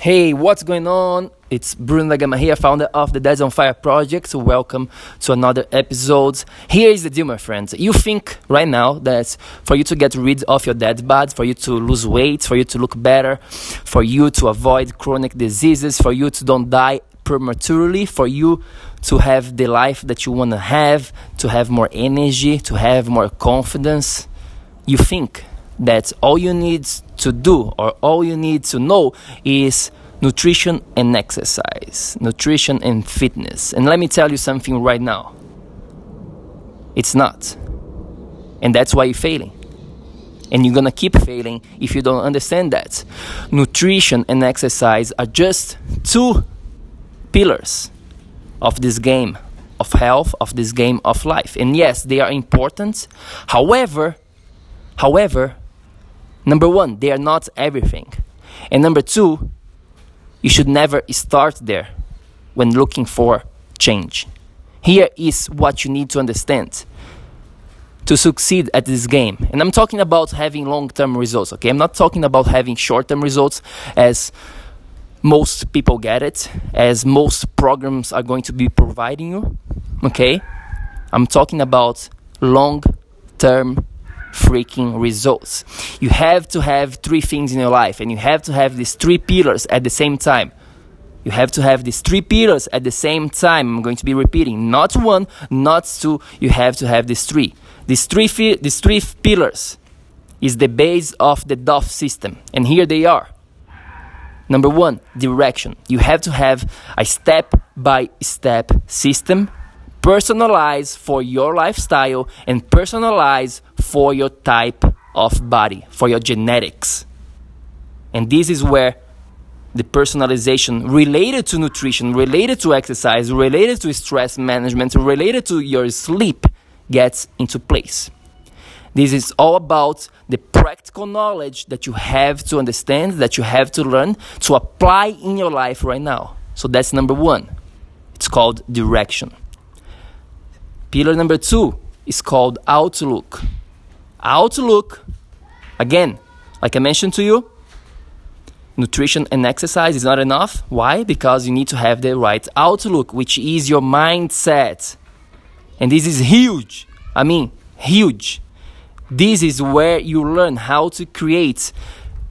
Hey, what's going on? It's Bruno Lagama here, founder of the Dads on Fire project. Welcome to another episode. Here is the deal, my friends. You think right now that for you to get rid of your dad bod, for you to lose weight, for you to look better, for you to avoid chronic diseases, for you to don't die prematurely, for you to have the life that you want to have, to have more energy, to have more confidence, you think that all you need to do or all you need to know is nutrition and exercise, nutrition and fitness. And let me tell you something right now it's not. And that's why you're failing. And you're gonna keep failing if you don't understand that. Nutrition and exercise are just two pillars of this game of health, of this game of life. And yes, they are important. However, however, Number one, they are not everything. And number two, you should never start there when looking for change. Here is what you need to understand to succeed at this game. And I'm talking about having long term results, okay? I'm not talking about having short term results as most people get it, as most programs are going to be providing you, okay? I'm talking about long term freaking results. You have to have three things in your life, and you have to have these three pillars at the same time. You have to have these three pillars at the same time. I'm going to be repeating, not one, not two. You have to have these three. These three, these three pillars is the base of the DOF system, and here they are. Number one, direction. You have to have a step by step system personalized for your lifestyle and personalize for your type of body, for your genetics. And this is where the personalization related to nutrition, related to exercise, related to stress management, related to your sleep gets into place. This is all about the practical knowledge that you have to understand, that you have to learn to apply in your life right now. So that's number one. It's called direction. Pillar number two is called outlook. Outlook, again, like I mentioned to you, nutrition and exercise is not enough. Why? Because you need to have the right outlook, which is your mindset. And this is huge. I mean, huge. This is where you learn how to create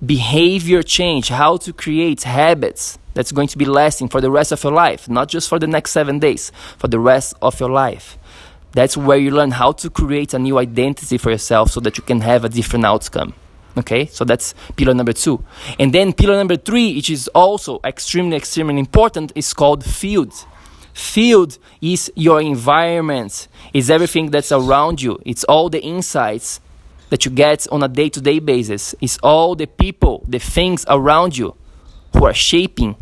behavior change, how to create habits that's going to be lasting for the rest of your life, not just for the next seven days, for the rest of your life. That's where you learn how to create a new identity for yourself so that you can have a different outcome. Okay, so that's pillar number two. And then pillar number three, which is also extremely, extremely important, is called field. Field is your environment, it's everything that's around you, it's all the insights that you get on a day to day basis, it's all the people, the things around you who are shaping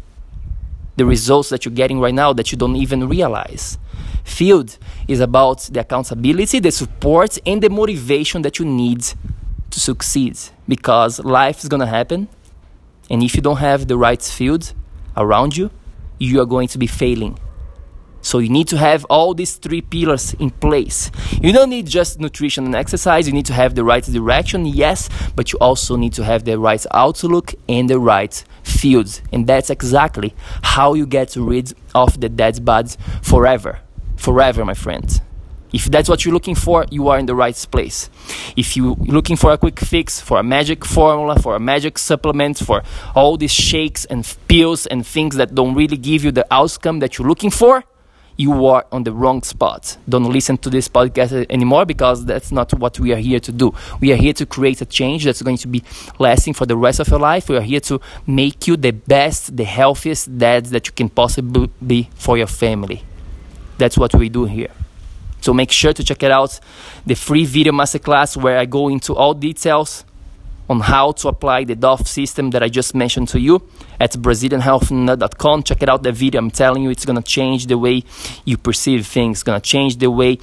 the results that you're getting right now that you don't even realize. Field is about the accountability, the support, and the motivation that you need to succeed because life is going to happen. And if you don't have the right field around you, you are going to be failing. So you need to have all these three pillars in place. You don't need just nutrition and exercise, you need to have the right direction, yes, but you also need to have the right outlook and the right fields. And that's exactly how you get rid of the dad bods forever forever, my friend. If that's what you're looking for, you are in the right place. If you're looking for a quick fix, for a magic formula, for a magic supplement, for all these shakes and pills and things that don't really give you the outcome that you're looking for, you are on the wrong spot. Don't listen to this podcast anymore because that's not what we are here to do. We are here to create a change that's going to be lasting for the rest of your life. We are here to make you the best, the healthiest dad that you can possibly be for your family. That's what we do here. So make sure to check it out the free video masterclass where I go into all details on how to apply the DOF system that I just mentioned to you at BrazilianHealthNut.com. Check it out, the video. I'm telling you, it's to change the way you perceive things, it's to change the way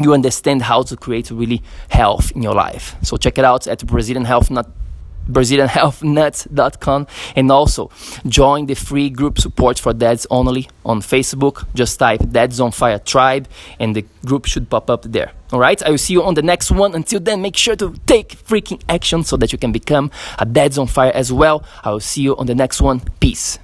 you understand how to create really health in your life. So check it out at BrazilianHealthNut.com BrazilianHealthNuts.com, and also join the free group support for dads only on Facebook. Just type Dads on Fire Tribe, and the group should pop up there. All right, I will see you on the next one. Until then, make sure to take freaking action so that you can become a Dads on Fire as well. I will see you on the next one. Peace.